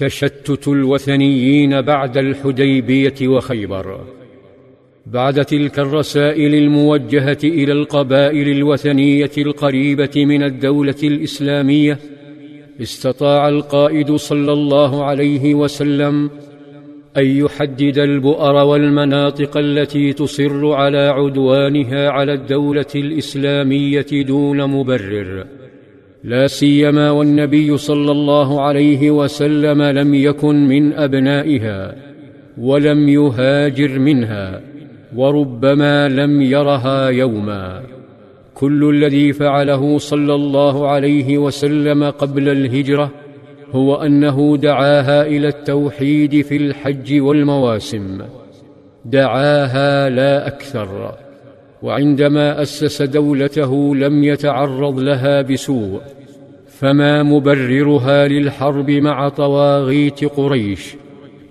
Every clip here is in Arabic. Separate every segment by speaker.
Speaker 1: تشتت الوثنيين بعد الحديبية وخيبر. بعد تلك الرسائل الموجهة إلى القبائل الوثنية القريبة من الدولة الإسلامية استطاع القائد صلى الله عليه وسلم أن يحدد البؤر والمناطق التي تصر على عدوانها على الدولة الإسلامية دون مبرر. لا سيما والنبي صلى الله عليه وسلم لم يكن من أبنائها ولم يهاجر منها وربما لم يرها يوما. كل الذي فعله صلى الله عليه وسلم قبل الهجرة هو أنه دعاها إلى التوحيد في الحج والمواسم. دعاها لا أكثر. وعندما أسس دولته لم يتعرض لها بسوء فما مبررها للحرب مع طواغيت قريش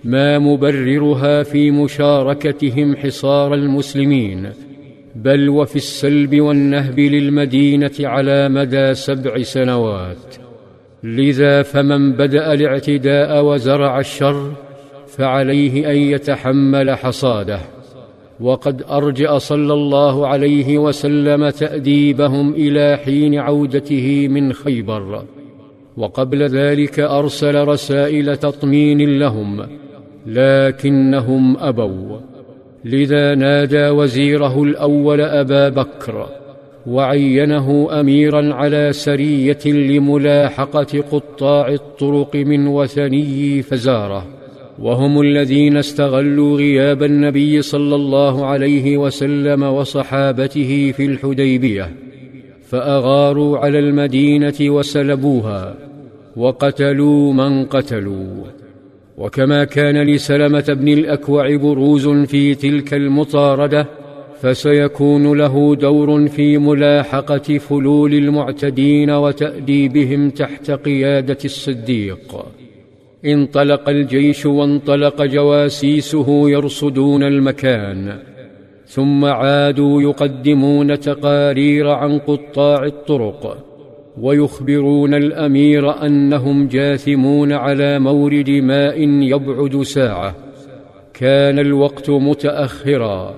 Speaker 1: ما مبررها في مشاركتهم حصار المسلمين بل وفي السلب والنهب للمدينة على مدى سبع سنوات. لذا فمن بدأ الاعتداء وزرع الشر فعليه أن يتحمل حصاده. وقد أرجأ صلى الله عليه وسلم تأديبهم إلى حين عودته من خيبر. وقبل ذلك أرسل رسائل تطمين لهم لكنهم أبوا. لذا نادى وزيره الأول أبا بكر وعينه اميرا على سرية لملاحقة قطاع الطرق من وثني فزاره. وهم الذين استغلوا غياب النبي صلى الله عليه وسلم وصحابته في الحديبية فأغاروا على المدينة وسلبوها وقتلوا من قتلوا. وكما كان لسلمة بن الأكوع بروز في تلك المطاردة فسيكون له دور في ملاحقة فلول المعتدين وتأديبهم تحت قيادة الصديق. انطلق الجيش وانطلق جواسيسه يرصدون المكان ثم عادوا يقدمون تقارير عن قطاع الطرق ويخبرون الأمير أنهم جاثمون على مورد ماء يبعد ساعة. كان الوقت متأخرا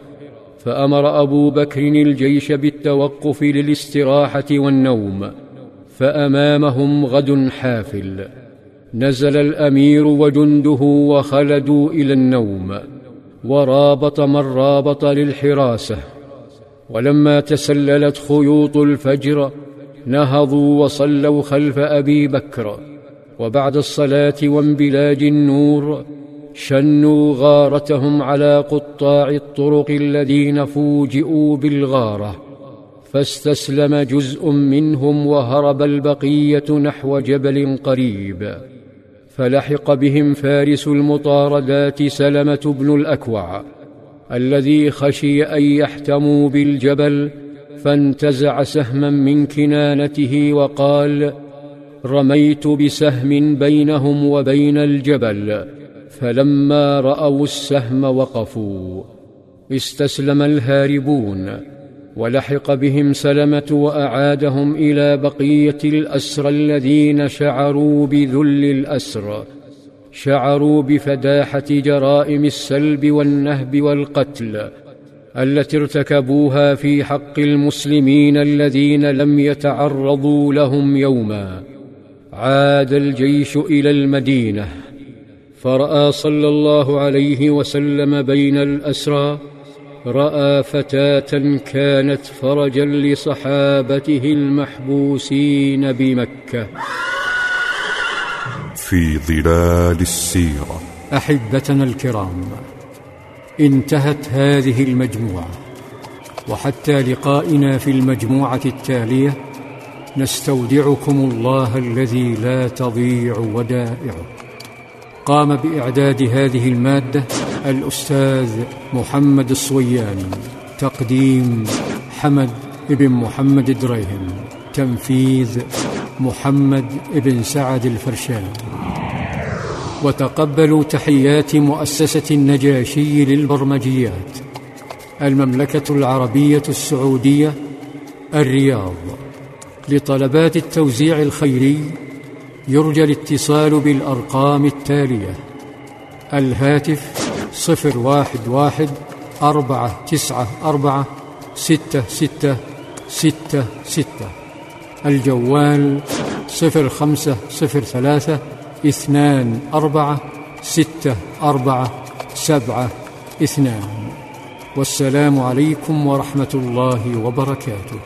Speaker 1: فأمر أبو بكر الجيش بالتوقف للاستراحة والنوم فأمامهم غد حافل. نزل الأمير وجنده وخلدوا إلى النوم ورابط من رابط للحراسة. ولما تسللت خيوط الفجر نهضوا وصلوا خلف أبي بكر. وبعد الصلاة وانبلاج النور شنوا غارتهم على قطاع الطرق الذين فوجئوا بالغارة. فاستسلم جزء منهم وهرب البقية نحو جبل قريب. فلحق بهم فارس المطاردات سلمة بن الأكوع الذي خشي أن يحتموا بالجبل فانتزع سهما من كنانته وقال رميت بسهم بينهم وبين الجبل فلما رأوا السهم وقفوا استسلم الهاربون. ولحق بهم سلمة وأعادهم إلى بقية الأسرى الذين شعروا بذل الاسر شعروا بفداحة جرائم السلب والنهب والقتل التي ارتكبوها في حق المسلمين الذين لم يتعرضوا لهم يوما. عاد الجيش إلى المدينة فرأى صلى الله عليه وسلم بين الأسرى رأى فتاة كانت فرجا لصحابته المحبوسين بمكة.
Speaker 2: في ظلال السيرة.
Speaker 1: أحبتنا الكرام انتهت هذه المجموعة وحتى لقائنا في المجموعة التالية نستودعكم الله الذي لا تضيع ودائعه. قام بإعداد هذه المادة الأستاذ محمد الصوياني تقديم حمد بن محمد دريهم تنفيذ محمد بن سعد الفرشان وتقبلوا تحيات مؤسسة النجاشي للبرمجيات المملكة العربية السعودية الرياض لطلبات التوزيع الخيري يرجى الاتصال بالأرقام التالية. الهاتف صفر واحد واحد أربعة تسعة أربعة ستة ستة ستة ستة. الجوال صفر خمسة صفر ثلاثة اثنان أربعة ستة أربعة سبعة اثنان. والسلام عليكم ورحمة الله وبركاته.